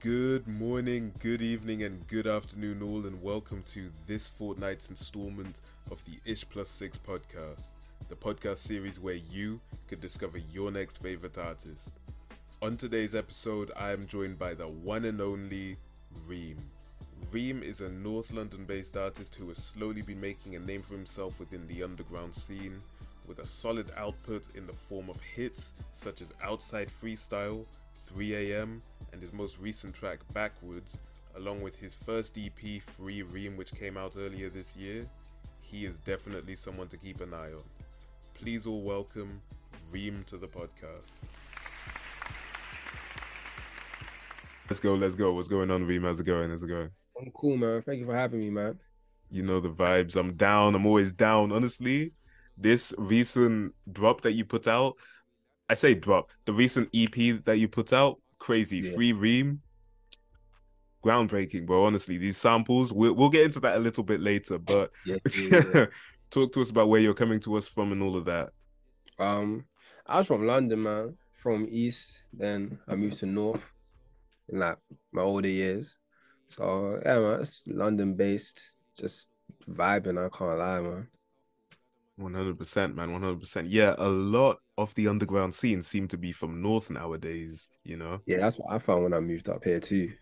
Good morning, good evening, and good afternoon, all, and welcome to this fortnight's installment of the Ish Plus Six podcast, the podcast series where you can discover your next favorite artist. On today's episode, I am joined by the one and only Reem. Reem is a North London based artist who has slowly been making a name for himself within the underground scene with a solid output in the form of hits such as Outside Freestyle, 3am, and his most recent track Backwards, along with his first EP Free Reem, which came out earlier this year. He is definitely someone to keep an eye on. Please all welcome Reem to the podcast. Let's go, let's go. What's going on, Reem? How's it going? How's it going? I'm cool, man. Thank you for having me, man. You know the vibes. I'm down. I'm always down. Honestly, this recent drop that you put out, I say drop, the recent EP that you put out, crazy. Yeah. Free Reem, groundbreaking, bro. Honestly, these samples, we'll, we'll get into that a little bit later, but Yeah, yeah, talk to us about where you're coming to us from and all of that. um, I was from London, man. From East, then I moved to North in like my older years. So yeah, man, it's London based, just vibing. I can't lie, man. One hundred percent, man. One hundred percent. Yeah, a lot of the underground scene seem to be from North nowadays. You know. Yeah, that's what I found when I moved up here too.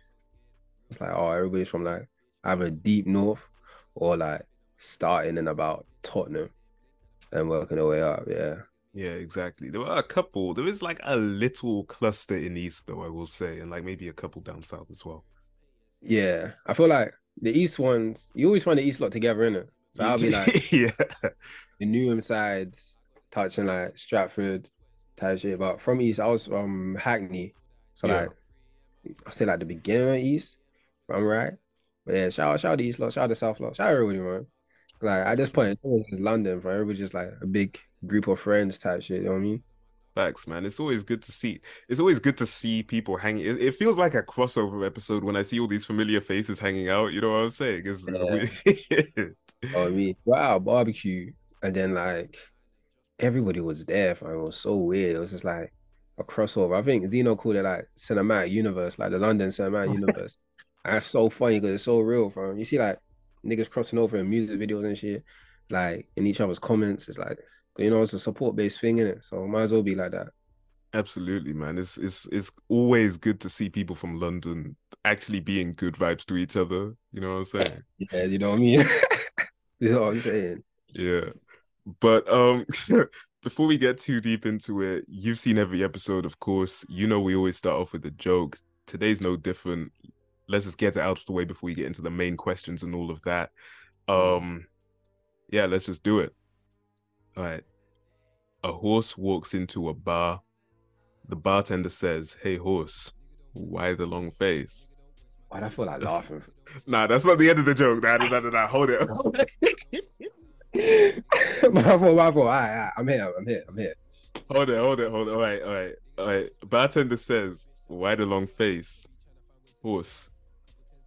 It's like, oh, everybody's from like either deep north or like starting in about Tottenham and working their way up. Yeah. Yeah, exactly. There are a couple. There is like a little cluster in East, though I will say, and like maybe a couple down south as well. Yeah. I feel like the East ones, you always find the East lot together, innit? So I'll be like yeah, the Newham sides touching like Stratford type shit. But from East, I was from Hackney. So Yeah. like I say like the beginning of East, I'm right. But yeah, shout out, shout out to East lot, shout out to South lot, shout out everybody, man. Like at this point, it's London, for everybody just like a big group of friends type shit. You know what I mean? facts, man. It's always good to see. It's always good to see people hanging. It, it feels like a crossover episode when I see all these familiar faces hanging out. You know what I'm saying? It's, it's weird. Oh, me. Wow, barbecue. And then like everybody was there, fam. It was so weird. It was just like a crossover. I think Zeno called it like cinematic universe, like the London cinematic universe. And it's so funny because it's so real, fam. You see like niggas crossing over in music videos and shit, like in each other's comments. It's like you know, it's a support based thing, in it. So might as well be like that. Absolutely, man. It's it's it's always good to see people from London actually being good vibes to each other. You know what I'm saying? Yeah, you know what I mean? you know what I'm saying? Yeah. But um before we get too deep into it, you've seen every episode, of course. You know we always start off with a joke. Today's no different. Let's just get it out of the way before we get into the main questions and all of that. Um yeah, let's just do it. All right. A horse walks into a bar. The bartender says, "Hey horse, why the long face?" Oh, I feel like That's- laughing. Nah, that's not the end of the joke. Nah, nah, nah, nah, hold it. my fault, my fault. All right, all right, I'm here, I'm here, I'm here. Hold it, hold it, hold it. All right, all right, all right. Bartender says, "Why the long face?" Horse.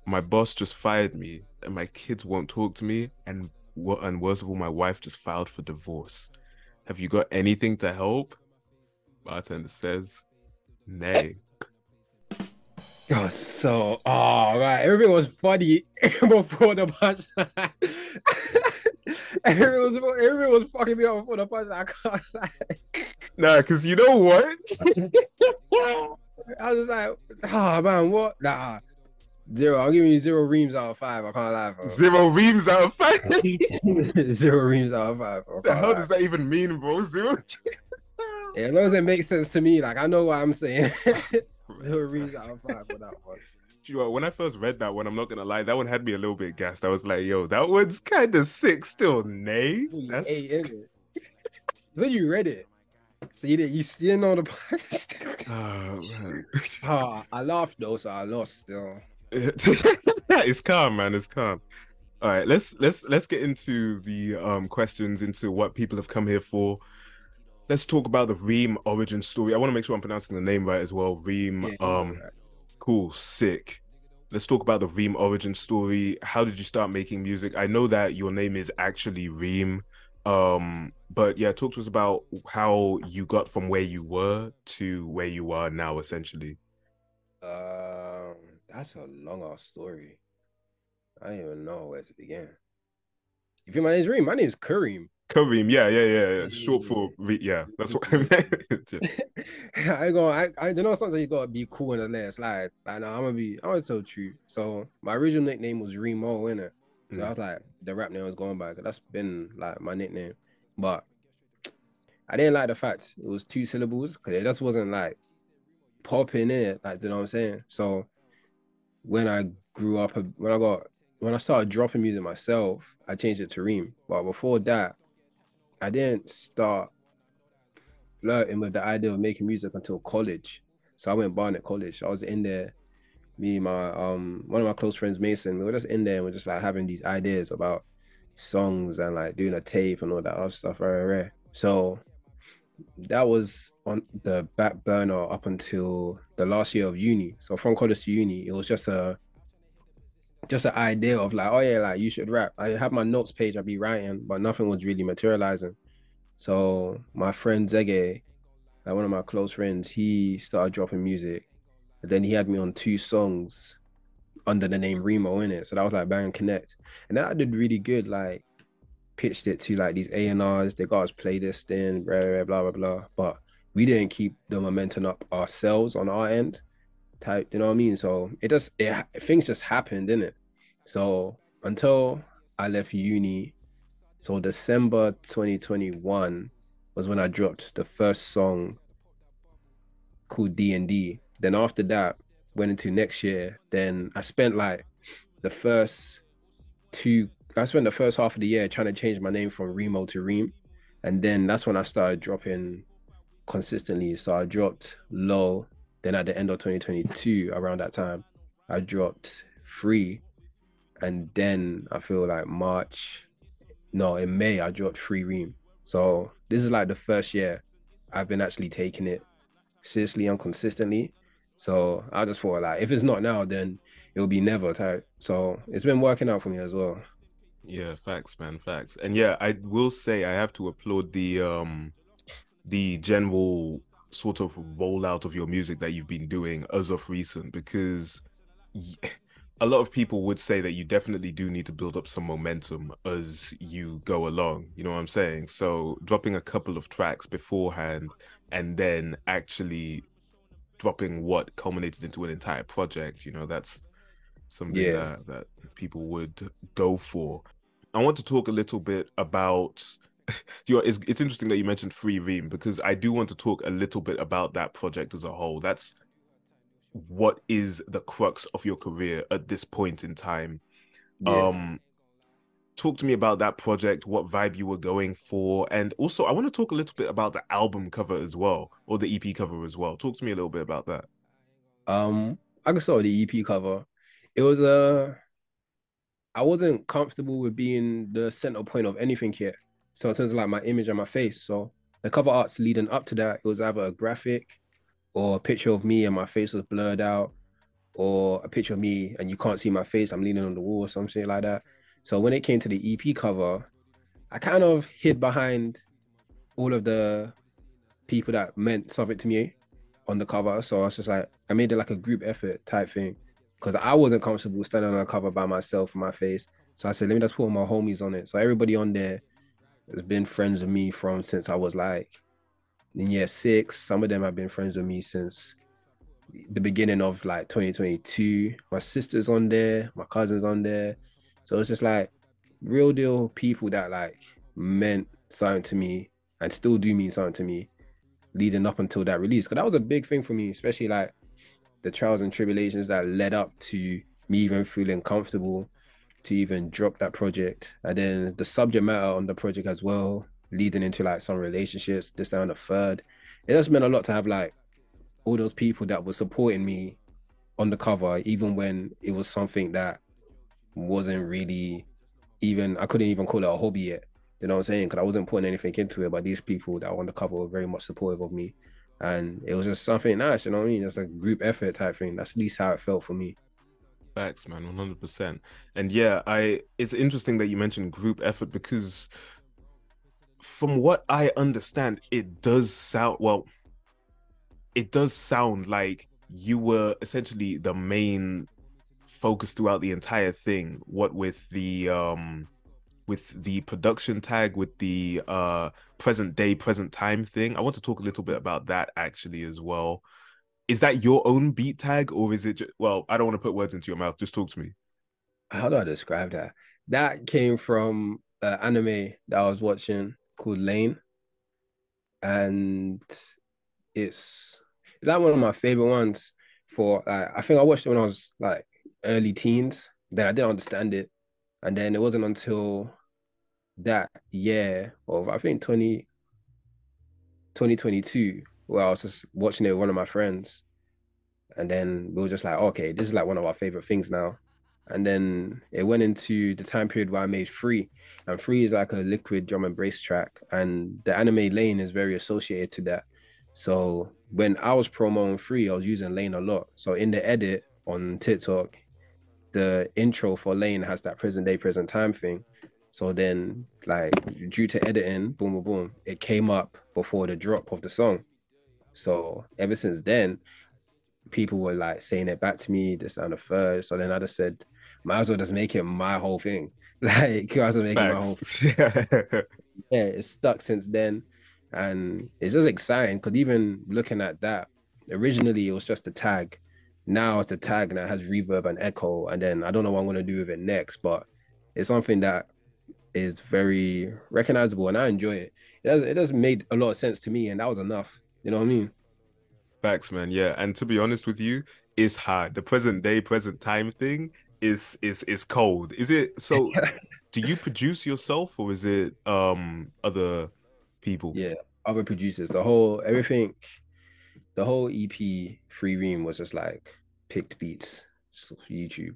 My boss just fired me, and my kids won't talk to me, and? And worst of all, my wife just filed for divorce. Have you got anything to help? Bartender says, "Nay." Oh, so oh right, everything was funny before the punchline. everything was everything was fucking me up before the punchline. I can't lie. Nah, because you know what? I was just like, oh man, what? Nah, zero. I'm giving you zero reams out of five. I can't lie, bro. Zero reams out of five. zero reams out of five. Bro. What the hell lie. does that even mean, bro? Zero. Yeah, as long as it makes sense to me, like I know what I'm saying. Zero reams out of five for that one. You know, when I first read that one, I'm not gonna lie, that one had me a little bit gassed. I was like, "Yo, that one's kind of sick, still." Nay, that's Hey, is it? When you read it, so you didn't you still know the oh man, Ah, I laughed though, so I lost still. it's calm, man. It's calm. All right, let's let's let's get into the um questions, into what people have come here for. Let's talk about the Reem origin story. I want to make sure I'm pronouncing the name right as well. Reem, Yeah, um, cool, sick. Let's talk about the Reem origin story. How did you start making music? I know that your name is actually Reem. Um, but yeah, talk to us about how you got from where you were to where you are now, essentially. Um, That's a long ass story. I don't even know where to begin. If you feel my name's Reem? My name's Kareem. Kareem, yeah, yeah, yeah, yeah. Short for yeah, that's what I meant. I go, I, I you know sometimes you gotta be cool in the last slide. Like, no, I'm gonna be, I'm gonna tell true. So my original nickname was Remo, innit? So mm. I was like, the rap name I was going by, cause that's been like my nickname. But I didn't like the fact it was two syllables, cause it just wasn't like popping in it, like you know what I'm saying. So when I grew up, when I got when I started dropping music myself, I changed it to Reem. But before that, I didn't start flirting with the idea of making music until college. So I went Barnet College. I was in there, me, and my um one of my close friends, Mason, we were just in there and we're just like having these ideas about songs and like doing a tape and all that other stuff, very rare. So that was on the back burner up until the last year of uni. So from college to uni, it was just a just an idea of like, oh yeah, like you should rap. I have my notes page, I'd be writing, but nothing was really materializing. So my friend Zege, like one of my close friends, he started dropping music. And then he had me on two songs under the name Remo in it. So that was like Bang Connect. And then I did really good, like pitched it to like these A&Rs, they got us playlist in, blah, blah, blah, blah, blah. But we didn't keep the momentum up ourselves on our end. Type, you know what I mean? So it just it things just happened, didn't it? So until I left uni, so December 2021 was when I dropped the first song called D and D. Then after that, went into next year. Then I spent like the first two. I spent the first half of the year trying to change my name from Remo to Reem, and then that's when I started dropping consistently. So I dropped low. Then at the end of 2022, around that time, I dropped free and then I feel like March, no, in May I dropped Free Reem. So this is like the first year I've been actually taking it seriously and consistently. So I just thought like if it's not now, then it'll be never type. So it's been working out for me as well. Yeah, facts, man, facts. And yeah, I will say I have to applaud the um the general sort of rollout of your music that you've been doing as of recent because a lot of people would say that you definitely do need to build up some momentum as you go along. You know what I'm saying? So dropping a couple of tracks beforehand and then actually dropping what culminated into an entire project, you know, that's something yeah. that, that people would go for. I want to talk a little bit about you know, it's, it's interesting that you mentioned Free Reem because I do want to talk a little bit about that project as a whole. That's what is the crux of your career at this point in time. Yeah. Um talk to me about that project, what vibe you were going for, and also I want to talk a little bit about the album cover as well, or the EP cover as well. Talk to me a little bit about that. Um, I can start with the EP cover. It was a uh, I wasn't comfortable with being the center point of anything here. So in terms of like my image and my face. So the cover arts leading up to that, it was either a graphic or a picture of me and my face was blurred out, or a picture of me and you can't see my face, I'm leaning on the wall or something like that. So when it came to the EP cover, I kind of hid behind all of the people that meant something to me on the cover. So I was just like, I made it like a group effort type thing because I wasn't comfortable standing on a cover by myself with my face. So I said, let me just put my homies on it. So everybody on there has been friends with me from since I was like in year six. Some of them have been friends with me since the beginning of like 2022. My sister's on there, my cousin's on there. So it's just like real deal people that like meant something to me and still do mean something to me leading up until that release. Cause that was a big thing for me, especially like the trials and tribulations that led up to me even feeling comfortable to even drop that project. And then the subject matter on the project as well leading into like some relationships, this down the third. It just meant a lot to have like all those people that were supporting me on the cover, even when it was something that wasn't really even I couldn't even call it a hobby yet. You know what I'm saying? Because I wasn't putting anything into it, but these people that were on the cover were very much supportive of me. And it was just something nice, you know what I mean? It's a group effort type thing. That's at least how it felt for me. Facts, man, one hundred percent. And yeah, I it's interesting that you mentioned group effort because from what I understand, it does sound well. It does sound like you were essentially the main focus throughout the entire thing. What with the um with the production tag with the uh present day present time thing. I want to talk a little bit about that actually as well. Is that your own beat tag or is it just, well, I don't want to put words into your mouth. Just talk to me. How do I describe that? That came from an anime that I was watching called Lain, And it's like one of my favorite ones for uh, I think I watched it when I was like early teens. Then I didn't understand it. And then it wasn't until that year of I think 20, 2022 where I was just watching it with one of my friends. And then we were just like, okay, this is like one of our favorite things now. And then it went into the time period where I made Free. And Free is like a liquid drum and bass track. And the anime Lain is very associated to that. So when I was promoting Free, I was using Lain a lot. So in the edit on TikTok, the intro for Lain has that present day, present time thing. So then, like, due to editing, boom, boom, boom, it came up before the drop of the song. So ever since then, people were like saying it back to me, the sound of third. So then I just said, might as well just make it my whole thing. Like, might as well make it my whole thing. yeah, it's stuck since then. And it's just exciting because even looking at that, originally it was just a tag. Now it's a tag that has reverb and echo. And then I don't know what I'm going to do with it next, but it's something that is very recognizable and I enjoy it. It does it does made a lot of sense to me and that was enough. You know what I mean? Facts, man. Yeah. And to be honest with you, it's hard. The present day, present time thing is is is cold. Is it so do you produce yourself or is it um other people? Yeah, other producers. The whole everything the whole EP Free Reem was just like picked beats, just YouTube.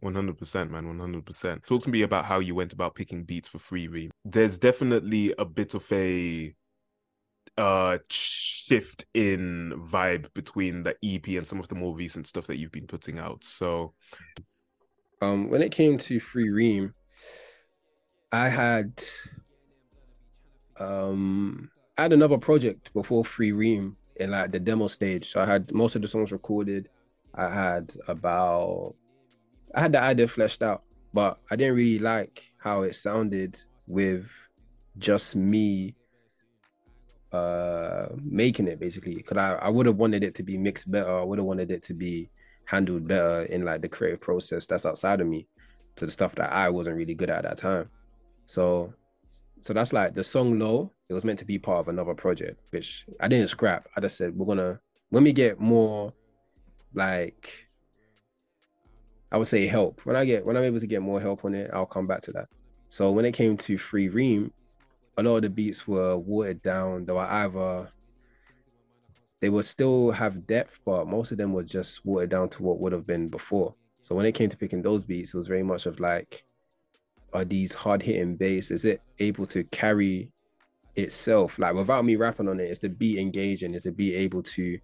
One hundred percent, man. One hundred percent. Talk to me about how you went about picking beats for Free Reem. There's definitely a bit of a uh shift in vibe between the EP and some of the more recent stuff that you've been putting out. So, um, when it came to Free Reem, I had um I had another project before Free Reem in like the demo stage. So I had most of the songs recorded. I had about I had the idea fleshed out, but I didn't really like how it sounded with just me uh making it basically because I, I would have wanted it to be mixed better i would have wanted it to be handled better in like the creative process that's outside of me to the stuff that i wasn't really good at, at that time so so that's like the song low it was meant to be part of another project which i didn't scrap i just said we're gonna when we get more like I would say help. When I get when I'm able to get more help on it, I'll come back to that. So when it came to Free Reem, a lot of the beats were watered down. They were either they would still have depth, but most of them were just watered down to what would have been before. So when it came to picking those beats, it was very much of like, are these hard hitting bass? Is it able to carry itself? Like without me rapping on it, is the beat engaging? Is the beat able to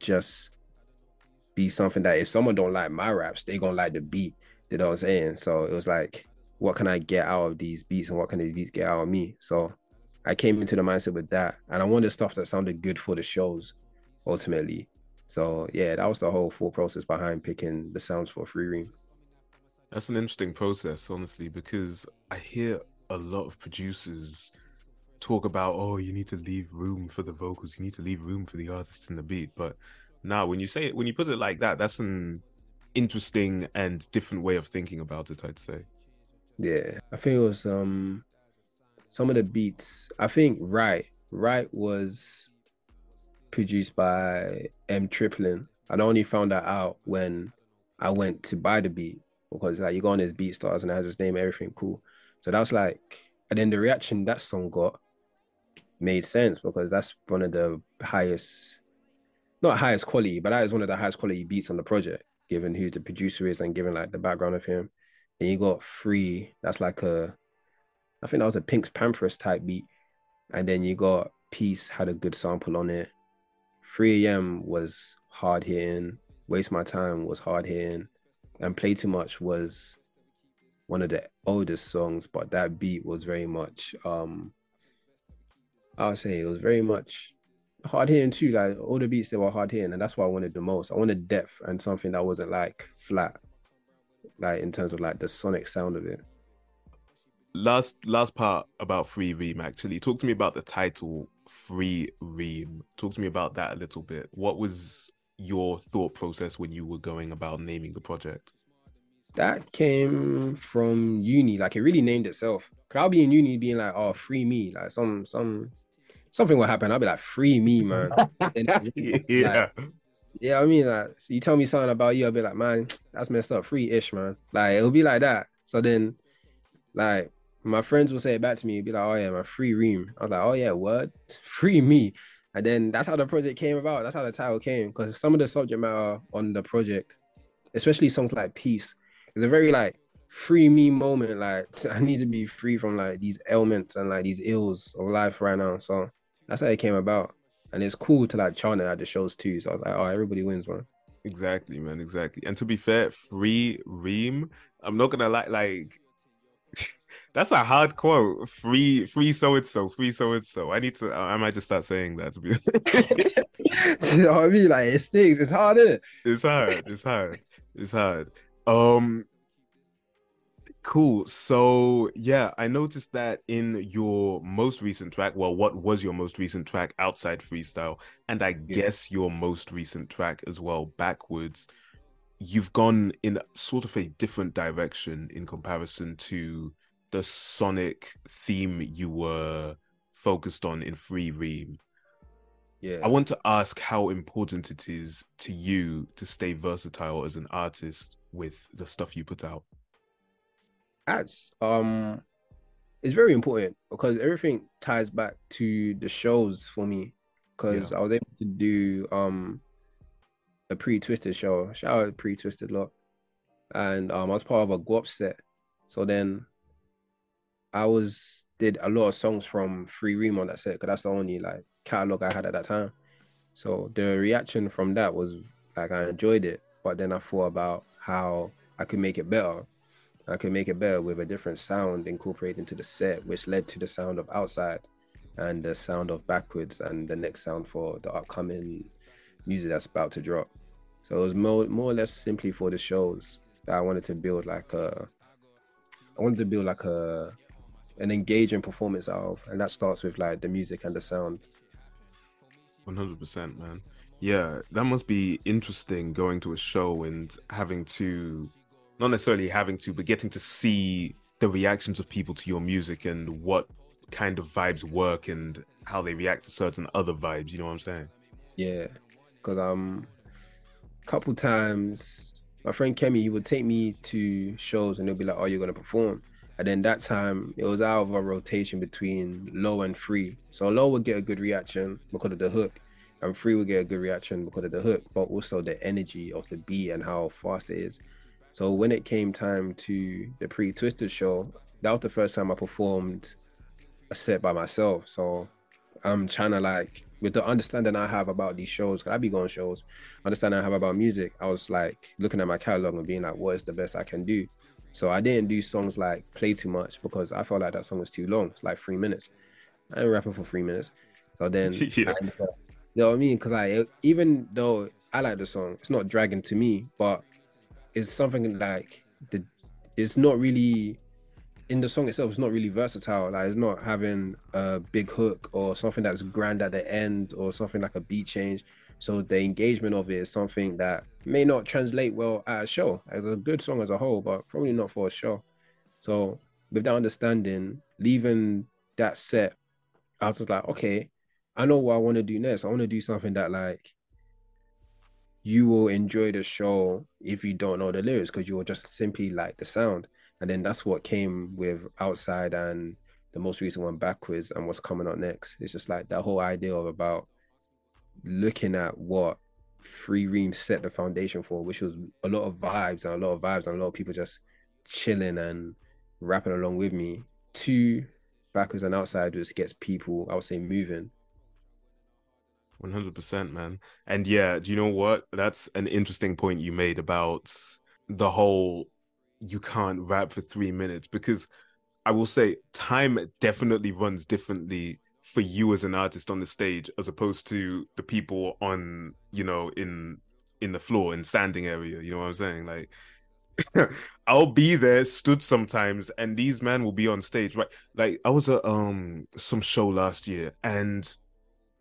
just be something that if someone don't like my raps, they gonna like the beat. You know what I'm saying? So it was like, what can I get out of these beats and what can these beats get out of me? So I came into the mindset with that. And I wanted stuff that sounded good for the shows ultimately. So yeah, that was the whole full process behind picking the sounds for Free Reem. That's an interesting process, honestly, because I hear a lot of producers talk about, oh, you need to leave room for the vocals, you need to leave room for the artists in the beat. But now when you say it when you put it like that that's an interesting and different way of thinking about it i'd say yeah. I think it was um some of the beats i think right right was produced by m triplin. I only found that out when i went to buy the beat because like you go on his BeatStars and it has his name everything cool. So that was like and then the reaction that song got made sense because that's one of the highest not highest quality, but that is one of the highest quality beats on the project, given who the producer is and given like the background of him. And you got free, that's like a I think that was a PinkPantheress type beat. And then you got Peace had a good sample on it. 3 AM was hard hitting. Waste My Time was hard hitting. And Play Too Much was one of the oldest songs, but that beat was very much um I would say it was very much hard hitting too. Like all the beats they were hard hitting, and that's what I wanted the most. I wanted depth and something that wasn't like flat, like in terms of like the sonic sound of it. Last last part about Free Reem actually. Talk to me about the title Free Reem. Talk to me about that a little bit. What was your thought process when you were going about naming the project? That came from uni. Like it really named itself. Cause I'll be in uni being like, oh, free me. Like some some something will happen. I'll be like, free me, man. yeah. Like, yeah, I mean, like, so you tell me something about you, I'll be like, man, that's messed up. Free ish, man. Like, it'll be like that. So then, like, my friends will say it back to me, be like, oh, yeah, my free Reem. I was like, oh, yeah, what? Free me. And then that's how the project came about. That's how the title came. Because some of the subject matter on the project, especially songs like Peace, is a very like free me moment. Like I need to be free from like these ailments and like these ills of life right now. So that's how it came about. And it's cool to like it at the shows too. So I was like, oh, everybody wins, man. Exactly, man. Exactly. And to be fair, free Reem, I'm not gonna like like that's a hard quote. Free, free so and so, free so and so. I need to. I might just start saying that to be. you know what I mean? Like it stings. It's hard, isn't it? It's hard. It's hard. It's hard. Um, Cool. So, yeah, I noticed that in your most recent track, well, what was your most recent track outside freestyle, and I yeah. guess your most recent track as well, backwards, you've gone in sort of a different direction in comparison to the sonic theme you were focused on in Free Reem. Yeah. I want to ask how important it is to you to stay versatile as an artist with the stuff you put out ads um it's very important because everything ties back to the shows for me because yeah. I was able to do um a pre-twisted show. Shout out pre-twisted lot. And um I was part of a guap set. So then I was did a lot of songs from Free Reem on that set because that's the only like catalog I had at that time. So the reaction from that was like I enjoyed it, but then I thought about how I could make it better. I could make it better with a different sound incorporated into the set, which led to the sound of outside and the sound of backwards and the next sound for the upcoming music that's about to drop. So it was more more or less simply for the shows that I wanted to build like a I wanted to build like a an engaging performance out of and that starts with like the music and the sound. One hundred percent, man. Yeah, that must be interesting going to a show and having to not necessarily having to, but getting to see the reactions of people to your music and what kind of vibes work and how they react to certain other vibes. You know what I'm saying? Yeah, because um, a couple times my friend Kemi he would take me to shows and they'll be like, "Oh, you're gonna perform." And then that time it was out of a rotation between low and free. So low would get a good reaction because of the hook, and free would get a good reaction because of the hook, but also the energy of the beat and how fast it is. So when it came time to the pre Twisted show, that was the first time I performed a set by myself. So I'm trying to like with the understanding I have about these shows, cause I be going shows, understanding I have about music, I was like looking at my catalog and being like, what is the best I can do? So I didn't do songs like play too much because I felt like that song was too long. It's like three minutes. I ain't rapping for three minutes. So then, yeah. I, you know what I mean? Because I even though I like the song, it's not dragging to me, but is something like the it's not really in the song itself it's not really versatile. Like it's not having a big hook or something that's grand at the end or something like a beat change. So the engagement of it is something that may not translate well at a show as a good song as a whole but probably not for a show. So with that understanding leaving that set i was like okay i know what i want to do next. I want to do something that like you will enjoy the show if you don't know the lyrics because you will just simply like the sound. And then that's what came with Outside and the most recent one backwards and what's coming up next. It's just like that whole idea of about looking at what Free Reem set the foundation for, which was a lot of vibes and a lot of vibes and a lot of people just chilling and rapping along with me. Two, backwards and outside, which gets people, I would say, moving 100% man. And yeah do you know what? That's an interesting point you made about the whole you can't rap for three minutes because i will say time definitely runs differently for you as an artist on the stage as opposed to the people on you know in in the floor in standing area you know what i'm saying? Like I'll be there stood sometimes and these men will be on stage right? Like I was at um some show last year and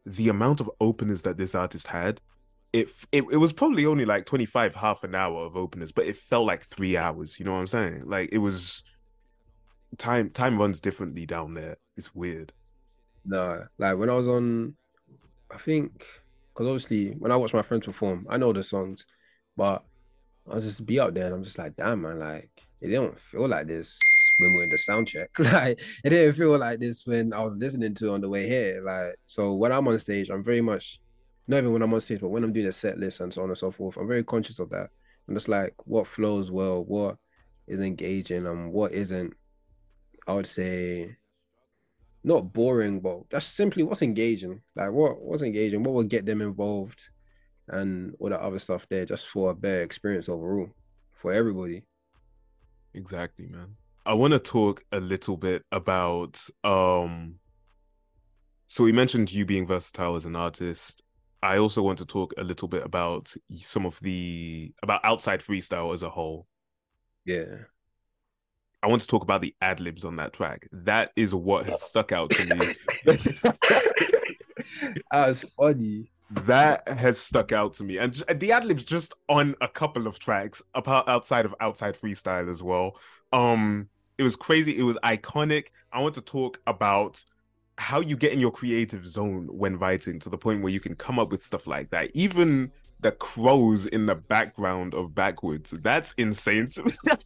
the amount of openers that this artist had it, it it was probably only like 25 half an hour of openers but it felt like 3 hours you know what I'm saying? Like it was time time runs differently down there. It's weird. No like when I was on I think because obviously when I watch my friends perform I know the songs but I was just be out there and I'm just like, damn man, like it didn't feel like this when we're in the sound check. like it didn't feel like this when I was listening to on the way here. Like so when I'm on stage, I'm very much not even when I'm on stage, but when I'm doing a set list and so on and so forth, I'm very conscious of that. I'm just like what flows well, what is engaging and what isn't, I would say not boring, but that's simply what's engaging. Like what what's engaging, what will get them involved and all the other stuff there just for a better experience overall for everybody. Exactly, man. I want to talk a little bit about um so we mentioned you being versatile as an artist. I also want to talk a little bit about some of the about outside freestyle as a whole. Yeah. I want to talk about the ad libs on that track. That is what has stuck out to me. That's funny that has stuck out to me. And the ad libs just on a couple of tracks, apart outside of outside freestyle as well. Um, it was crazy. It was iconic. I want to talk about how you get in your creative zone when writing to the point where you can come up with stuff like that. Even the crows in the background of Backwards. That's insane.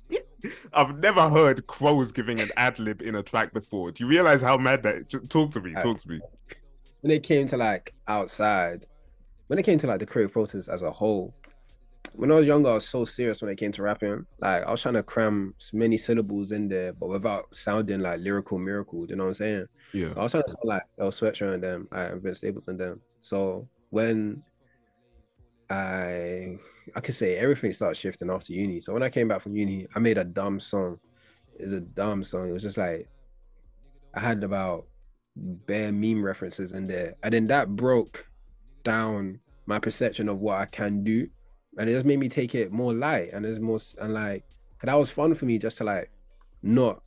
I've never heard crows giving an ad lib in a track before. Do you realize how mad that? Talk to me. Uh, talk to me. When it came to like outside, when it came to like the creative process as a whole, when I was younger, I was so serious when it came to rapping. Like I was trying to cram many syllables in there, but without sounding like lyrical miracle. You know what I'm saying? Yeah. So I was trying to sound like Earl Sweatshirt and them, I like, Vince Staples and them. So when I I could say everything started shifting after uni. So when I came back from uni, I made a dumb song. It's a dumb song. It was just like I had about bare meme references in there, and then that broke down my perception of what I can do, and it just made me take it more light and it's more and like that was fun for me just to like not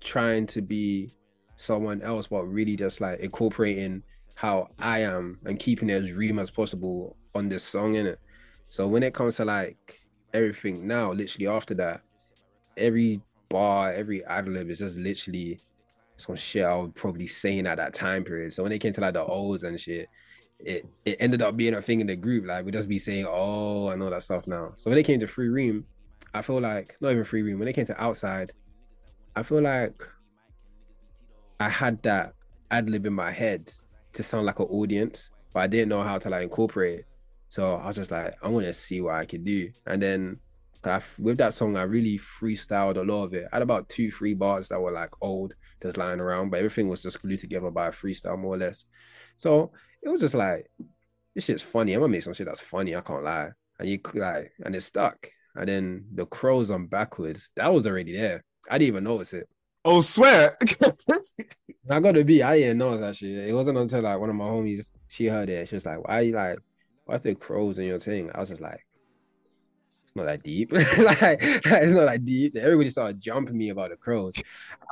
trying to be someone else, but really just like incorporating how I am and keeping it as real as possible on this song in it. So when it comes to like everything now, literally after that, every bar, every ad lib is just literally some shit I was probably saying at that time period. So when it came to like the O's and shit, it, it ended up being a thing in the group. Like we just be saying, oh, and all that stuff now. So when it came to free Reem, I feel like not even free Reem. When it came to outside, I feel like I had that ad lib in my head to sound like an audience, but I didn't know how to like incorporate it. So I was just like, I want to see what I can do. And then I, with that song, I really freestyled a lot of it. I had about two, three bars that were like old, just lying around, but everything was just glued together by a freestyle, more or less. So it was just like, this shit's funny. I'm gonna make some shit that's funny. I can't lie. And you like, and it stuck. And then the crows on backwards, that was already there. I didn't even notice it. Oh, swear. I gotta be, I didn't notice that shit. It wasn't until like one of my homies, she heard it. She was like, Why you like, what's the crows in your thing? I was just like, It's not that deep. like, it's not that deep. Everybody started jumping me about the crows.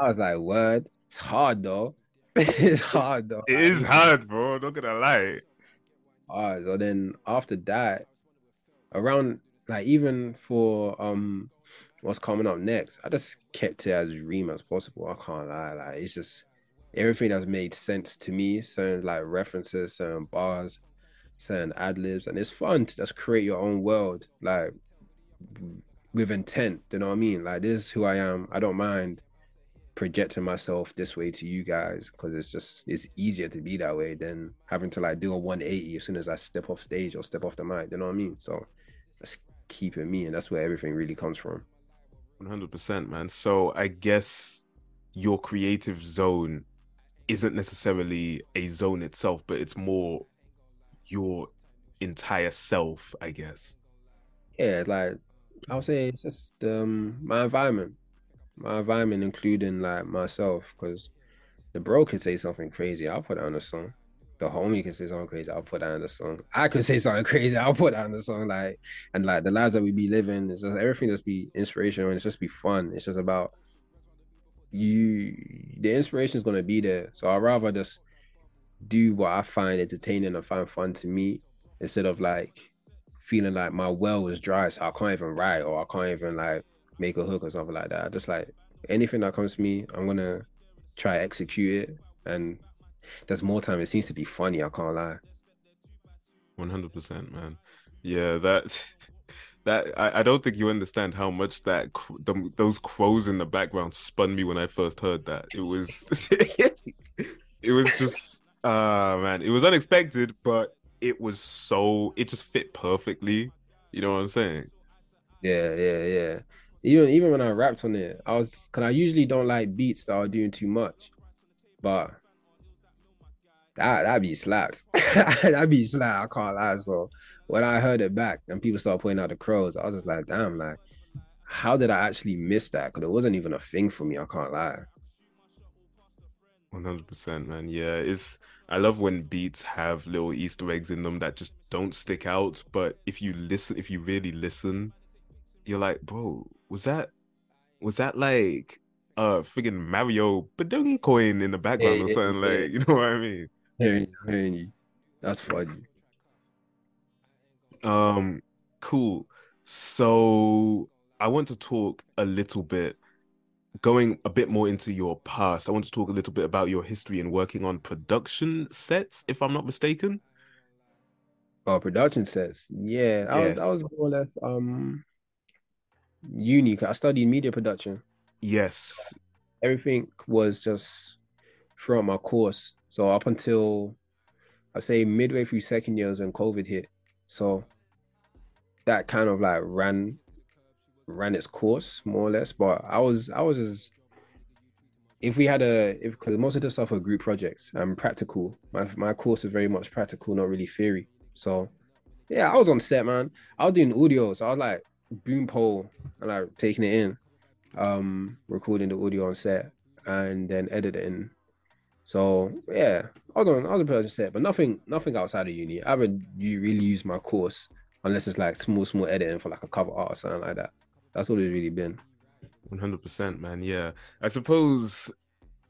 I was like, What? It's hard though. It's hard though. It is hard, bro. Don't gonna lie. Alright, so then after that, around like even for um what's coming up next, I just kept it as ream as possible. I can't lie. Like it's just everything that's made sense to me, certain like references, certain bars, certain ad libs, and it's fun to just create your own world, like with intent. Do you know what I mean? Like this is who I am. I don't mind projecting myself this way to you guys because it's just it's easier to be that way than having to like do a 180 as soon as I step off stage or step off the mic. You know what I mean? So that's keeping me, and that's where everything really comes from. 100%, man. So I guess your creative zone isn't necessarily a zone itself, but it's more your entire self, I guess. Yeah, like I would say it's just um my environment my environment, including like myself, because the bro could say something crazy, I'll put that on the song. The homie can say something crazy, I'll put that on the song. I could say something crazy, I'll put that on the song. Like and like the lives that we be living, it's just everything just be inspirational and it's just be fun. It's just about you the inspiration is gonna be there. So I'd rather just do what I find entertaining and find fun to me instead of like feeling like my well is dry, so I can't even write or I can't even like make a hook or something like that. I Just like anything that comes to me, I'm gonna try execute it. And there's more time. It seems to be funny. I can't lie. One hundred percent, man. Yeah, that that I, I don't think you understand how much that the, those crows in the background spun me when I first heard that. It was it was just ah uh, man, it was unexpected, but it was so it just fit perfectly. You know what I'm saying? Yeah, yeah, yeah. Even even when I rapped on it, I was cause I usually don't like beats that are doing too much. But that that be slapped. that be slapped. I can't lie. So when I heard it back and people started pointing out the crows, I was just like, damn, like, how did I actually miss that? Because it wasn't even a thing for me. I can't lie. One hundred percent, man. Yeah, it's. I love when beats have little Easter eggs in them that just don't stick out. But if you listen, if you really listen, you're like, bro, was that, was that like, uh, friggin' Mario Badung coin in the background hey, or something hey, like, you know what I mean? Hey, hey, that's funny. Um, cool. So I want to talk a little bit, going a bit more into your past. I want to talk a little bit about your history in working on production sets, if I'm not mistaken. Oh, production sets. Yeah, I, yes. was, I was more or less um uni. I studied media production. Yes. Everything was just throughout my course. So up until I say midway through second years when COVID hit. So that kind of like ran ran its course more or less. But I was I was as if we had a if because most of the stuff were group projects and practical. My my course is very much practical, not really theory. So yeah, I was on set, man. I was doing audio, so I was like boom pole and like taking it in, um, recording the audio on set and then editing. So yeah, other was person set, but nothing nothing outside of uni. I haven't you really used my course unless it's like small, small editing for like a cover art or something like that. That's what it's really been. One hundred percent, man. Yeah, I suppose.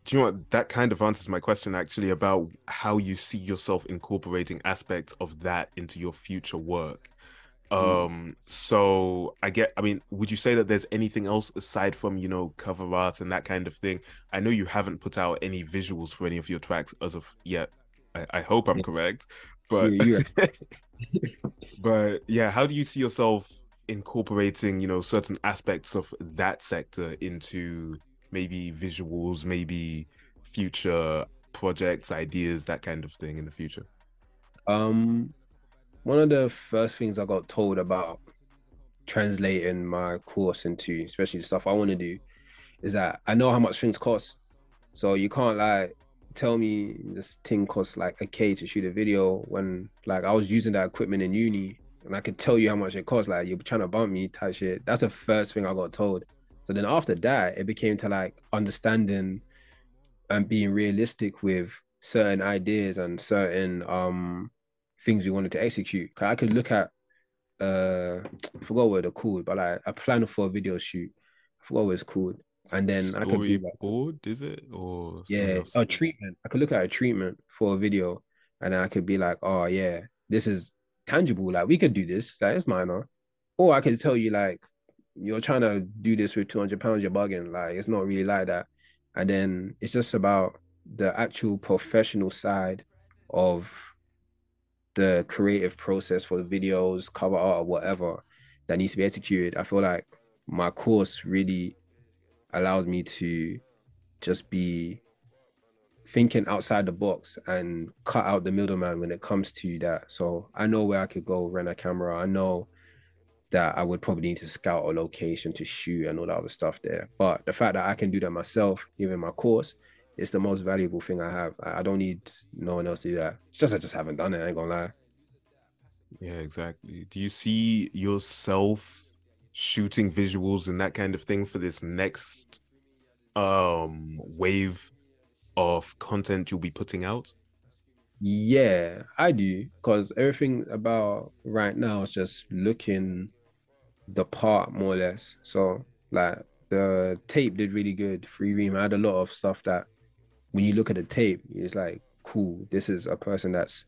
Do you know what? That kind of answers my question actually about how you see yourself incorporating aspects of that into your future work. Hmm. Um, so I get, I mean, would you say that there's anything else aside from, you know, cover art and that kind of thing? I know you haven't put out any visuals for any of your tracks as of yet. I, I hope I'm correct, but yeah, but yeah, how do you see yourself incorporating, you know, certain aspects of that sector into maybe visuals, maybe future projects, ideas, that kind of thing in the future? Um, one of the first things I got told about translating my course into, especially the stuff I want to do, is that I know how much things cost. So you can't like tell me this thing costs like a K to shoot a video when like I was using that equipment in uni and I could tell you how much it costs. Like you're trying to bump me type shit. That's the first thing I got told. So then after that, it became to like understanding and being realistic with certain ideas and certain um things we wanted to execute. I could look at uh I forgot what they're called, but like a plan for a video shoot. I forgot what it's called and then I could be like, board, is it or yeah, a treatment. I could look at a treatment for a video, and I could be like, oh yeah, this is tangible. Like we could do this. Like That is minor, or I could tell you like, you're trying to do this with two hundred pounds. You're bugging. Like it's not really like that. And then it's just about the actual professional side of the creative process for the videos, cover art, or whatever that needs to be executed. I feel like my course really allowed me to just be thinking outside the box and cut out the middleman when it comes to that. So I know where I could go rent a camera. I know that I would probably need to scout a location to shoot and all that other stuff there. But the fact that I can do that myself, given my course, is the most valuable thing I have. I don't need no one else to do that. It's just I just haven't done it. I ain't gonna lie. Yeah, exactly. Do you see yourself shooting visuals and that kind of thing for this next um wave of content you'll be putting out? Yeah, I do. Because everything about right now is just looking the part more or less. So like the tape did really good. Free Reem I had a lot of stuff that when you look at the tape, it's like, cool, this is a person that's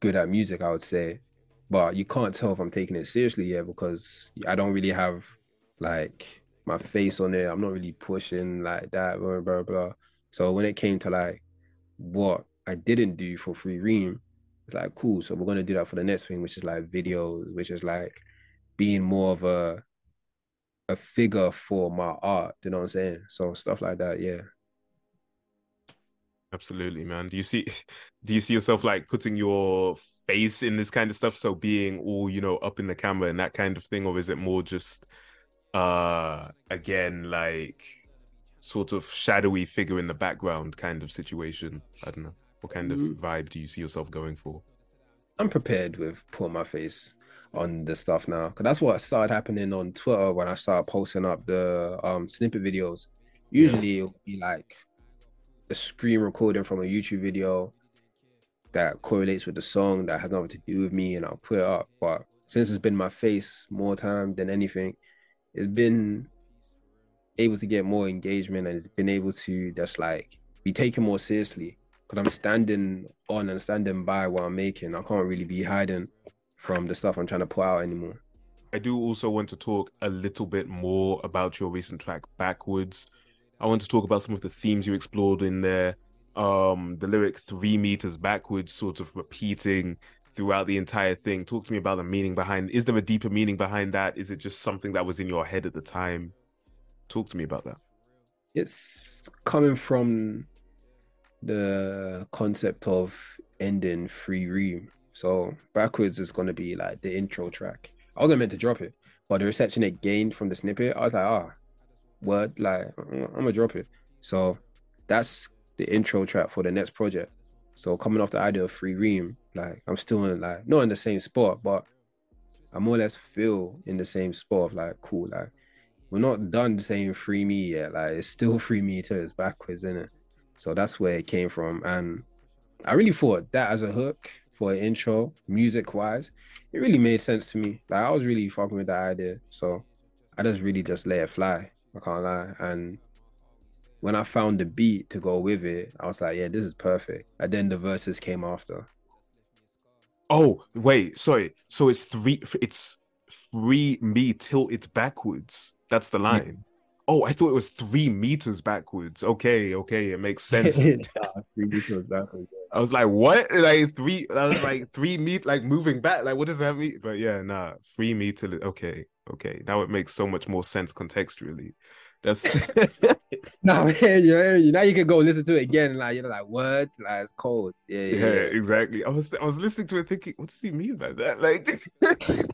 good at music, I would say. But you can't tell if I'm taking it seriously yet because I don't really have like my face on it. I'm not really pushing like that, blah, blah, blah. So when it came to like what I didn't do for Free Reem, it's like, cool. So we're going to do that for the next thing, which is like videos, which is like being more of a a figure for my art. You know what I'm saying? So stuff like that, yeah. Absolutely, man. Do you see do you see yourself like putting your face in this kind of stuff? So being all, you know, up in the camera and that kind of thing, or is it more just uh again like sort of shadowy figure in the background kind of situation? I don't know. What kind of mm. vibe do you see yourself going for? I'm prepared with putting my face on the stuff now because that's what started happening on Twitter when I started posting up the um snippet videos. Usually yeah. it'll be like a screen recording from a YouTube video that correlates with the song that has nothing to do with me and I'll put it up. But since it's been my face more time than anything, it's been able to get more engagement and it's been able to just like be taken more seriously because I'm standing on and standing by what I'm making. I can't really be hiding from the stuff I'm trying to put out anymore. I do also want to talk a little bit more about your recent track Backwards. I want to talk about some of the themes you explored in there. Um, the lyric three meters backwards, sort of repeating throughout the entire thing. Talk to me about the meaning behind. Is there a deeper meaning behind that? Is it just something that was in your head at the time? Talk to me about that. It's coming from the concept of ending free Reem. So backwards is gonna be like the intro track. I wasn't meant to drop it, but the reception it gained from the snippet, I was like, ah, oh, word, like I'm gonna drop it. So that's the intro track for the next project. So coming off the idea of free Reem, like I'm still in like not in the same spot, but I more or less feel in the same spot of like cool, like we're not done saying free me yet. Like it's still free me till it's backwards, in it. So that's where it came from. And I really thought that as a hook for an intro, music wise, it really made sense to me. Like I was really fucking with that idea. So I just really just let it fly. I can't lie. And when I found the beat to go with it, I was like, yeah, this is perfect. And then the verses came after. Oh, wait, sorry. So it's three it's three me till it's backwards. That's the line. Oh, I thought it was three meters backwards. Okay, okay, it makes sense. three meters backwards. I was like, what? Like three? That was like three meet, like moving back. Like, what does that mean? But yeah, nah, three meter. Okay, okay. Now it makes so much more sense contextually. That's no man, yeah, now you can go listen to it again. Like you're like, what? Like it's cold. Yeah, yeah, yeah, exactly. I was I was listening to it thinking, what does he mean by that? Like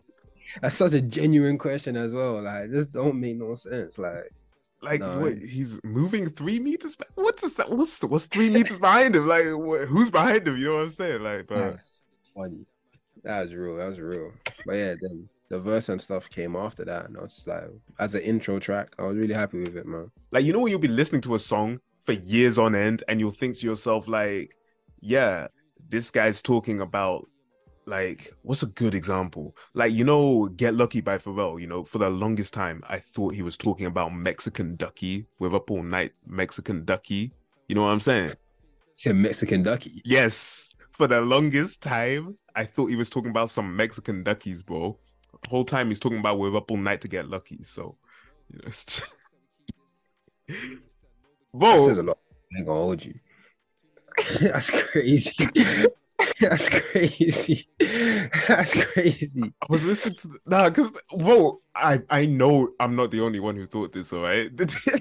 that's such a genuine question as well. Like this don't make no sense. Like like no, what? He's moving three meters back. What's that? What's what's three meters behind him? Like what, who's behind him? You know what I'm saying? Like, but that's funny. That was real. That was real. But yeah, then the verse and stuff came after that, and I was just like, as an intro track, I was really happy with it, man. Like you know when you'll be listening to a song for years on end, and you'll think to yourself like, yeah, this guy's talking about like what's a good example? Like you know get lucky by pharrell you know for the longest time i thought he was talking about mexican ducky we're up all night mexican ducky. You know what i'm saying? Yeah, mexican ducky? Yes. For the longest time i thought he was talking about some mexican duckies bro. The whole time he's talking about we're up all night to get lucky so you know it's just... bro. Says a lot. I ain't gonna hold you. That's crazy That's crazy. That's crazy. I was listening to the, nah, because well, I I know I'm not the only one who thought this. All right, so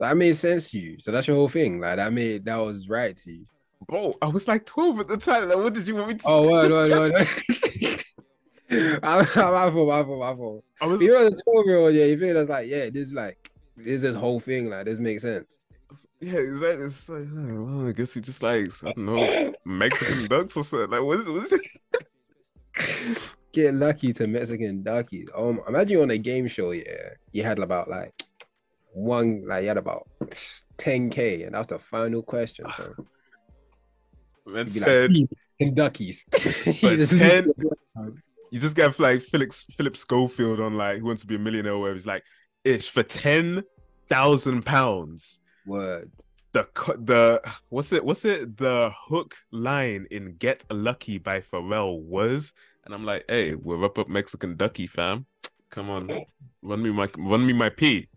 that made sense to you. So that's your whole thing. Like that made that was right to you. Bro, I was like 12 at the time. Like, what did you want me to? Oh, word, word, word, word. I'm, my fault, my fault, my fault. I was, you know, the 12 year old, yeah, you feel it's like, yeah, this like, this this whole thing, like, this makes sense yeah, exactly. It's like, well, I guess he just likes, I don't know, Mexican ducks or something. Like, what is, what is it? Get lucky to Mexican duckies. Um, imagine on a game show, yeah, you had about like one, like you had about 10k, and that was the final question. So Man said like, Kentucky's. But 10 you just get like Felix Phillip Schofield on like Who Wants to Be a Millionaire, where he's like, "Ish for ten thousand pounds." Word. The the what's it? What's it? The hook line in "Get Lucky" by Pharrell was, and I'm like, "Hey, we're up up Mexican ducky, fam. Come on, run me my run me my pee."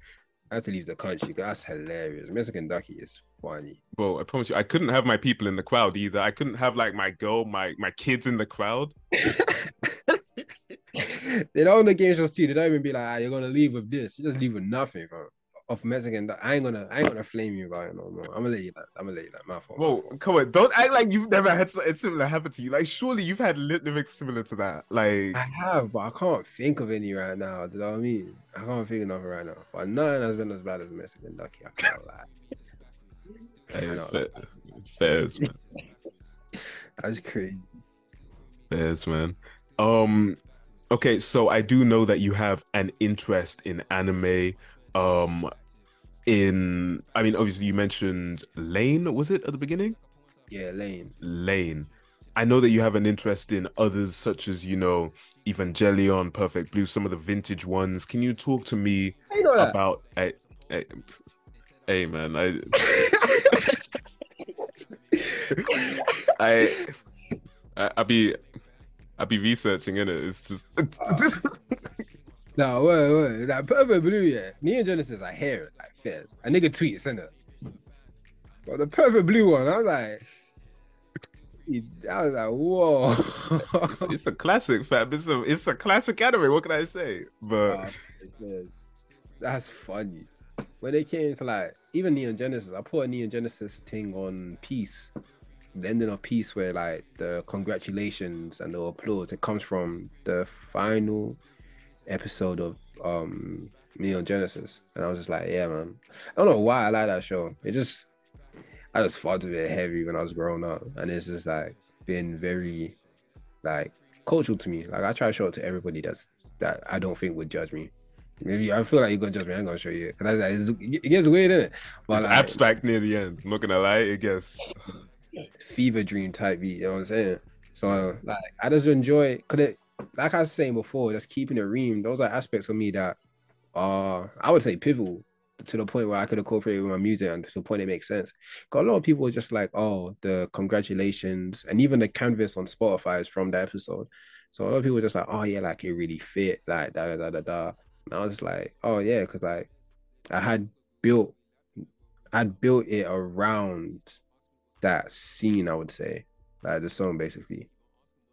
I had to leave the country. That's hilarious. Mexican Ducky is funny. Bro, I promise you, I couldn't have my people in the crowd either. I couldn't have like my girl, my my kids in the crowd. they don't the game shows too. They don't even be like, ah, you're gonna leave with this. You just leave with nothing, bro. Of Mexican, Duck- I ain't gonna, I ain't gonna flame you about it no more. I'm gonna let you that. I'm gonna let you that. My fault. my Whoa, fault. come on! Don't act like you've never had something similar happen to you. Like, surely you've had lyrics similar to that. Like, I have, but I can't think of any right now. Do you know what I mean? I can't think of nothing right now. But none has been as bad as Mexican Ducky. I can't lie. hey, I know. fa- fairs, man. That's crazy. Fairs, man. Um, okay, so I do know that you have an interest in anime. Um, in I mean, obviously you mentioned Lain. Was it at the beginning? Yeah, Lain. Lain. I know that you have an interest in others such as you know Evangelion, Perfect Blue, some of the vintage ones. Can you talk to me you about? Hey, hey, hey man, I, I, I, I be, I be researching in it. It's just, No, wait, wait. That perfect blue, yeah. Neon Genesis, I hear it like fairs. A nigga tweets, innit? But the perfect blue one, I was like, I was like, whoa. it's, it's a classic, fam. It's a, it's a classic anime. What can I say? But Oh, That's funny. When they came to like even Neon Genesis, I put a Neon Genesis thing on Peace. The ending of Peace where like the congratulations and the applause it comes from the final episode of um Neon Genesis. And I was just like, yeah man. I don't know why I like that show. It just I just thought of it heavy when I was growing up. And it's just like been very like cultural to me. Like I try to show it to everybody that's that I don't think would judge me. Maybe I feel like you're gonna judge me. I'm gonna show you. Cause that's, it's, it gets weird, isn't it? But it's like, abstract near the end. I'm not gonna lie. It gets fever dream type beat. You know what I'm saying? So like, I just enjoy. Cause it, like I was saying before, just keeping it ream. Those are aspects of me that are, I would say, pivotal to the point where I could incorporate it with my music and to the point it makes sense. Got a lot of people just like, oh, the congratulations, and even the canvas on Spotify is from the episode. So a lot of people just like, oh yeah, like it really fit, like da da da da da. And I was just like, oh yeah, because like I had built, I'd built it around that scene, I would say, like the song basically,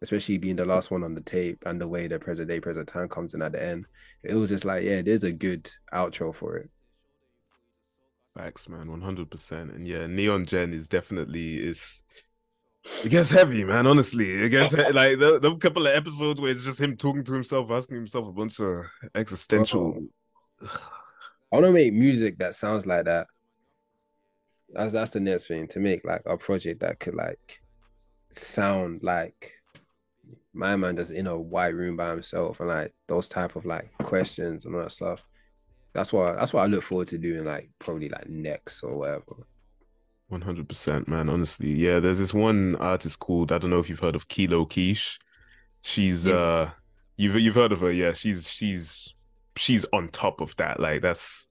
especially being the last one on the tape and the way the present day, present time comes in at the end. It was just like, yeah, there's a good outro for it. Facts, man, one hundred percent. And yeah, Neon Gen is definitely is. It gets heavy, man. Honestly, it gets he- like the, the couple of episodes where it's just him talking to himself, asking himself a bunch of existential. I want to make music that sounds like that. That's that's the next thing to make like a project that could like sound like my man just in a white room by himself and like those type of like questions and all that stuff. That's what that's what I look forward to doing like probably like next or whatever. One hundred percent, man. Honestly, yeah. There's this one artist called I don't know if you've heard of Kilo Kish. She's Yeah. uh, you've you've heard of her, yeah. She's she's she's on top of that. Like that's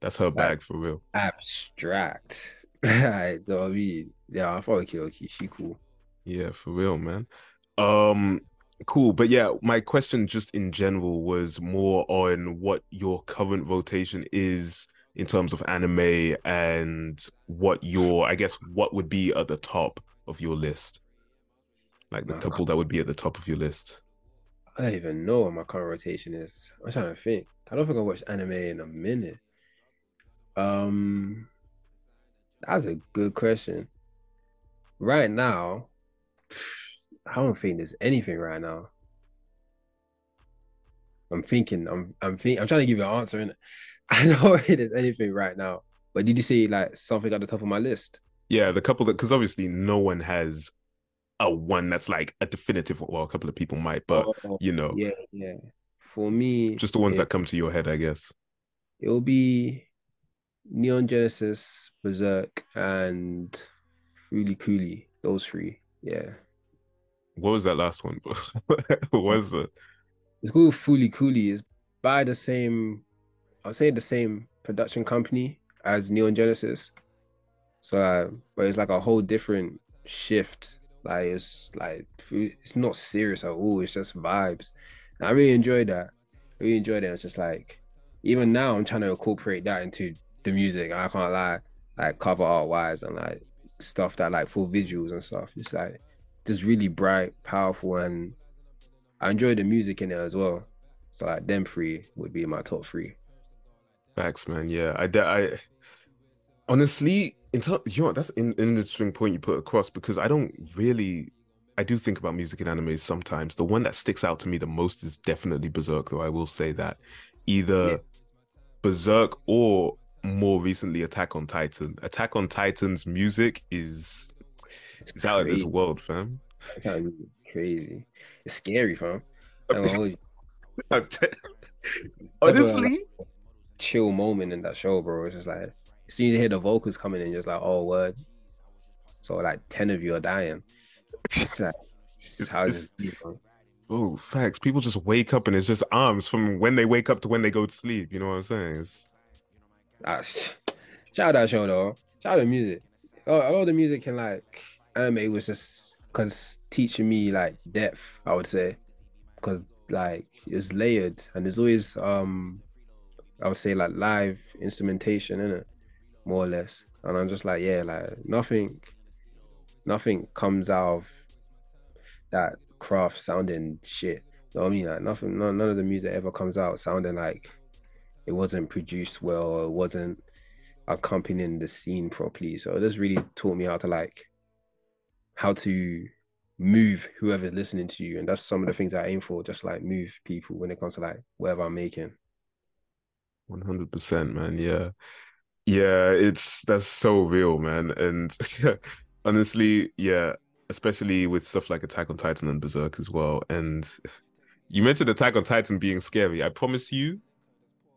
that's her bag for real. Abstract. I mean yeah, I follow Kilo Key. She cool. Yeah, for real, man. Um, cool. But yeah, my question just in general was more on what your current rotation is in terms of anime and what your, I guess, what would be at the top of your list. Like the couple that would be at the top of your list. I don't even know what my current rotation is. I'm trying to think. I don't think I watched anime in a minute. Um, that's a good question. Right now, I don't think there's anything right now. I'm thinking. I'm. I'm think. I'm trying to give you an answer. In I don't think there's anything right now. But did you see like something at the top of my list? Yeah, the couple that, because obviously no one has a one that's like a definitive, well, a couple of people might, but oh, oh, you know, yeah, yeah. For me, just the ones it- that come to your head, I guess. it'll be Neon Genesis, Berserk, and Fooly Cooly. Those three. Yeah. What was that last one? what was it? It's called Fooly Cooly. It's by the same, I'll say the same production company as Neon Genesis. So, uh, but it's like a whole different shift. Like it's like it's not serious at all. It's just vibes. And I really enjoyed that. I really enjoyed it. It's just like even now I'm trying to incorporate that into the music. I can't lie, like cover art wise and like stuff that like full visuals and stuff. It's like just really bright, powerful, and I enjoy the music in it as well. So like them three would be my top three. Facts, man. Yeah, I, I honestly, in terms, you know, that's an, an interesting point you put across because I don't really, I do think about music and anime sometimes. The one that sticks out to me the most is definitely Berserk, though. I will say that either yeah. Berserk or more recently Attack on Titan. Attack on Titan's music is it's out of this world, fam. it's crazy. It's scary, fam. Honestly, chill moment in that show, bro. It's just like as soon as you hear the vocals coming in, just like, oh word. So like ten of you are dying. It's like, it's, how it's, Oh, facts. People just wake up and it's just arms from when they wake up to when they go to sleep. You know what I'm saying? It's... Ah, shout out that show though. Shout out the music. A lot of the music can like anime was just because teaching me like depth. I would say because like it's layered and there's always um I would say like live instrumentation in it, more or less. And I'm just like, yeah, like nothing, nothing comes out of that craft sounding shit. You know what I mean? Like nothing, none, none of the music ever comes out sounding like it wasn't produced well or it wasn't accompanying the scene properly. So it just really taught me how to like how to move whoever's listening to you. And that's some of the things I aim for, just like move people when it comes to like whatever I'm making. 100% man. Yeah. Yeah it's that's so real man. And honestly yeah especially with stuff like attack on titan and berserk as well. And you mentioned attack on titan being scary. I promise you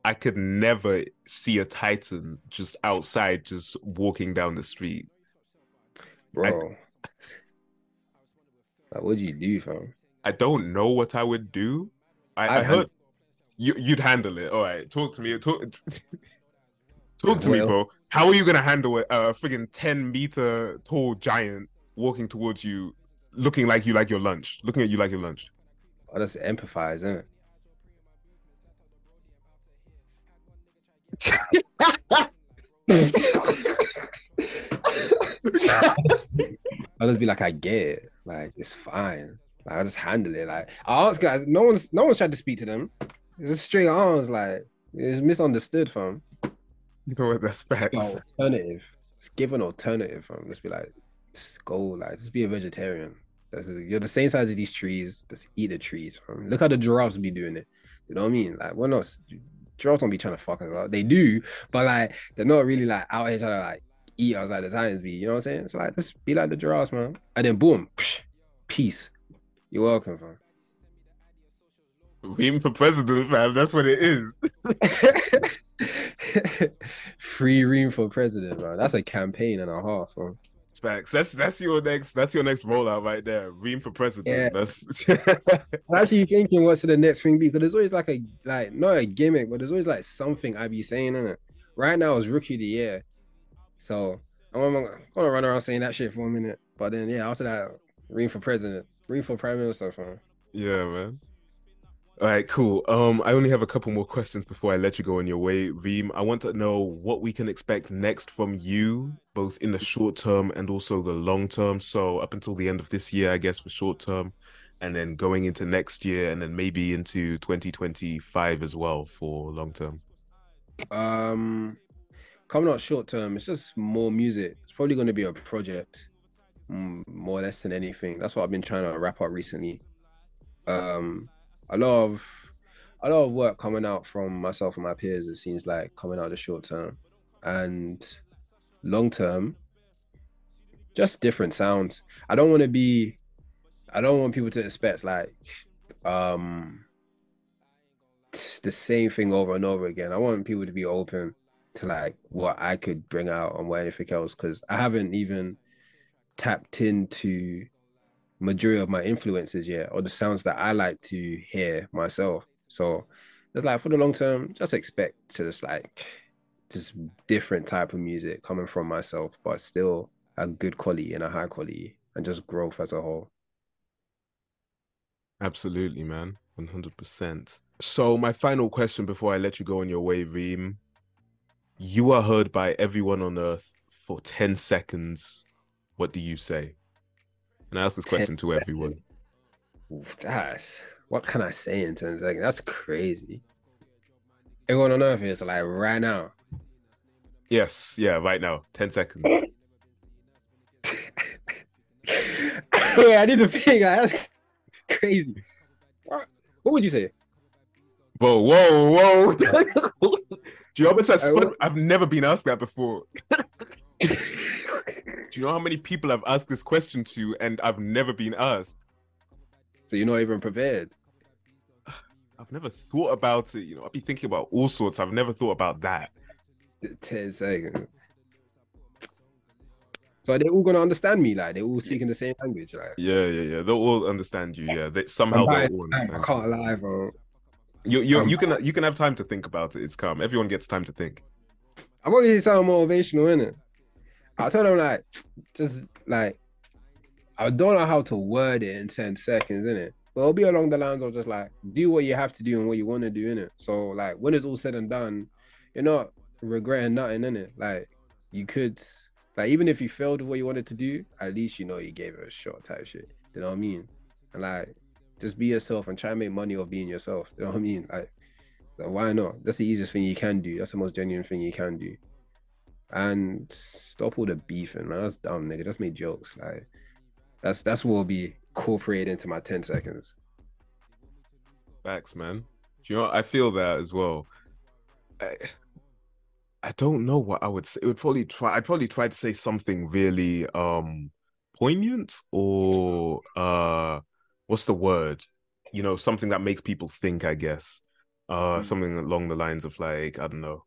i could never see a titan just outside just walking down the street. Bro. I, like, what do you do fam i don't know what i would do i, I, I heard you you'd handle it. All right, talk to me. Talk talk to well, me, bro. How are you gonna handle it? A friggin' ten meter tall giant walking towards you, looking like you like your lunch, looking at you like your lunch. I just empathize, isn't it? I'll just be like, I get it. Like, it's fine. Like, I just handle it. Like, I ask guys, no one's no one's tried to speak to them. It's just straight arms, like it's misunderstood, fam. You know what? That's facts. alternative. Just give an alternative, fam. Just be like, just go, like, just be a vegetarian. That's, you're the same size as these trees. Just eat the trees, fam. Look how the giraffes be doing it. You know what I mean? Like, we're not. Giraffes don't be trying to fuck us up. They do, but like, they're not really like out here trying to like eat us like the Titans be. You know what I'm saying? So like, just be like the giraffes, man. And then boom, psh, peace. You're welcome, fam. Reem for president, fam. That's what it is. Free Reem for president, man. That's a campaign and a half, bro. Facts. That's that's your next that's your next rollout right there. Reem for president. Yeah. That's actually thinking what should the next thing be? Because there's always like a like not a gimmick, but there's always like something I be saying in it. Right now it's rookie of the year. So I'm, I'm gonna run around saying that shit for a minute. But then yeah, after that, Reem for president, Reem for prime minister, fam. Yeah, man. All right, cool. Um, I only have a couple more questions before I let you go on your way. Reem, I want to know what we can expect next from you, both in the short term and also the long term. So up until the end of this year, I guess for short term, and then going into next year, and then maybe into 2025 as well for long term. Um, coming out short term, it's just more music. It's probably going to be a project, mm, more or less than anything. That's what I've been trying to wrap up recently. Um a lot of a lot of work coming out from myself and my peers. It seems like coming out the short term and long term, just different sounds. I don't want to be. I don't want people to expect like um the same thing over and over again. I want people to be open to like what I could bring out and what anything else because I haven't even tapped into majority of my influences yet or the sounds that I like to hear myself. So it's like for the long term, just expect to just like just different type of music coming from myself, but still a good quality and a high quality and just growth as a whole. Absolutely, man. 100%. So, my final question before I let you go on your way, Reem. You are heard by everyone on earth for 10 seconds. What do you say? And I ask this question to everyone. Oof, that's what can I say in 10 seconds? That's crazy. Everyone on earth is like right now. Yes, yeah, right now. 10 seconds. Wait, I need to think. That's crazy. What, what would you say? Whoa, whoa, whoa. Do you know how much I spent? I've never been asked that before. Do you know how many people I've asked this question to and I've never been asked? So you're not even prepared? I've never thought about it. You know, I'd be thinking about all sorts. I've never thought about that. 10 seconds. So they're all gonna understand me, like they're all speaking the same language, like yeah, yeah, yeah. They'll all understand you. Yeah, they somehow they'll all understand. I can't lie, bro. You you um, you can you can have time to think about it. It's calm. Everyone gets time to think. I'm obviously sound motivational, innit? I told them like just like I don't know how to word it in 10 seconds, innit? But it'll be along the lines of just like do what you have to do and what you want to do, innit? So like when it's all said and done, you're not regretting nothing, innit? Like you could like even if you failed what you wanted to do, at least you know you gave it a shot type shit. You know what I mean? And like just be yourself and try and make money off being yourself. You know what I mean? Like, why not? That's the easiest thing you can do. That's the most genuine thing you can do. And stop all the beefing, man. That's dumb, nigga. Just make jokes. Like that's that's what will be incorporated into my 10 seconds. Facts, man. Do you know I feel that as well. I, I don't know what I would say. It would probably try. I'd probably try to say something really um poignant or uh, what's the word? You know, something that makes people think. I guess uh, mm. something along the lines of like I don't know.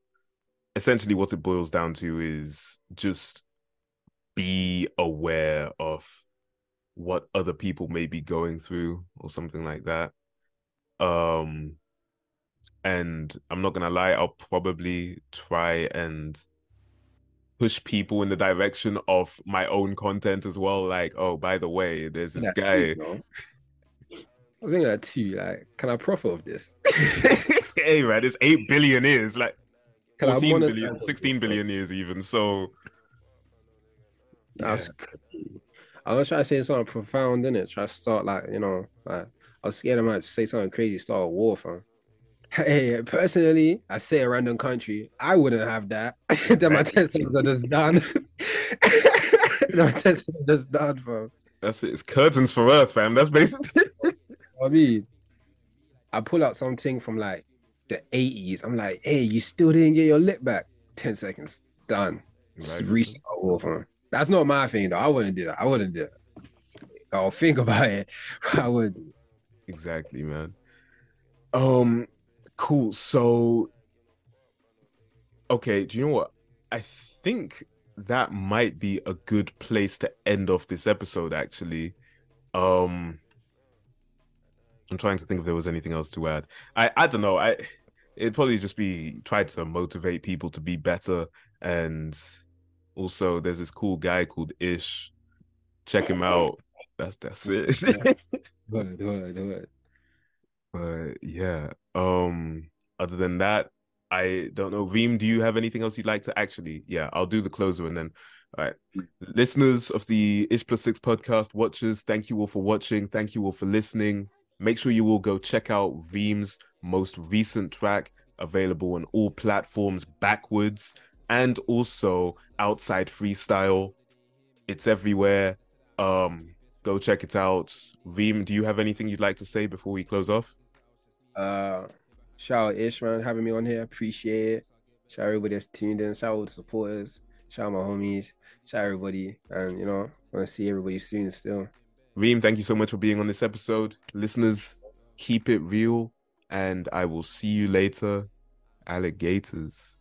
Essentially, what it boils down to is just be aware of what other people may be going through or something like that. Um, and I'm not gonna lie, I'll probably try and push people in the direction of my own content as well. Like, oh, by the way, there's this guy. I was thinking that too. Like, can I profit of this? hey, man, it's eight billion years. Like, can 14 billion, 16 billion years even. So, that's yeah. I was trying to say something profound in it. Try to start like you know, like I was scared I might say something crazy, start a war, fam. Hey, personally, I say a random country. I wouldn't have that. that my testicles are just done. my testicles are just done, fam. That's it. It's curtains for Earth, fam. That's basically. I mean, I pull out something from like the 80s. I'm like, hey, you still didn't get your lip back. 10 seconds. Done. Right. Restart war, fam. That's not my thing, though. I wouldn't do that. I wouldn't do it. I'll think about it. I would. Exactly, man. Um, Cool. So, okay, do you know what? I think that might be a good place to end off this episode, actually. Um, I'm trying to think if there was anything else to add. I I don't know. I it'd probably just be try to motivate people to be better, and also there's this cool guy called Ish. Check him out. That's that's it. do it, do it, do it. But yeah, um, other than that, I don't know. Reem, do you have anything else you'd like to actually? Yeah, I'll do the closer and then. All right, listeners of the Ish Plus Six podcast, watchers, thank you all for watching. Thank you all for listening. Make sure you all go check out Reem's most recent track, available on all platforms backwards, and also outside freestyle. It's everywhere. Um, go check it out. Reem, do you have anything you'd like to say before we close off? Uh, shout out Ishman having me on here. Appreciate it. Shout out everybody that's tuned in. Shout out the supporters. Shout out my homies. Shout out everybody. And you know, want to see everybody soon still. Reem, thank you so much for being on this episode. Listeners, keep it real, and I will see you later. Alligators.